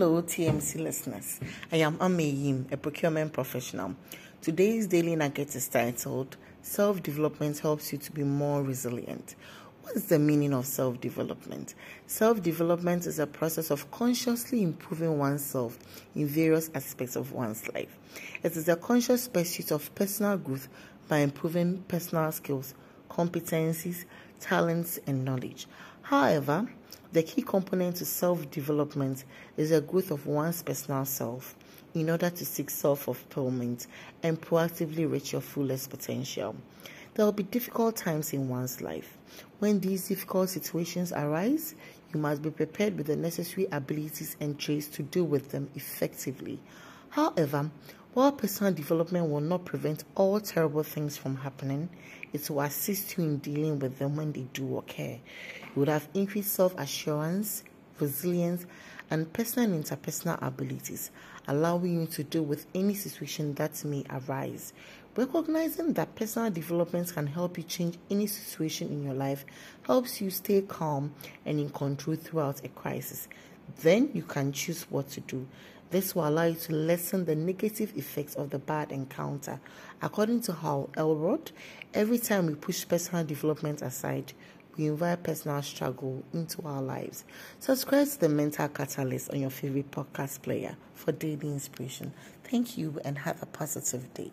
Hello, TMC listeners. I am Amma Ayim, a procurement professional. Today's daily nugget is titled Self Development Helps You to Be More Resilient. What is the meaning of self development? Self development is a process of consciously improving oneself in various aspects of one's life. It is a conscious pursuit of personal growth by improving personal skills, competencies, talents, and knowledge. However, the key component to self development is the growth of one's personal self in order to seek self fulfillment and proactively reach your fullest potential. There will be difficult times in one's life. When these difficult situations arise, you must be prepared with the necessary abilities and traits to deal with them effectively. However, while personal development will not prevent all terrible things from happening, it will assist you in dealing with them when they do occur. You would have increased self assurance, resilience, and personal and interpersonal abilities, allowing you to deal with any situation that may arise. Recognizing that personal development can help you change any situation in your life helps you stay calm and in control throughout a crisis. Then you can choose what to do. This will allow you to lessen the negative effects of the bad encounter. According to Hal Elrod, every time we push personal development aside, we invite personal struggle into our lives. Subscribe to the Mental Catalyst on your favorite podcast player for daily inspiration. Thank you and have a positive day.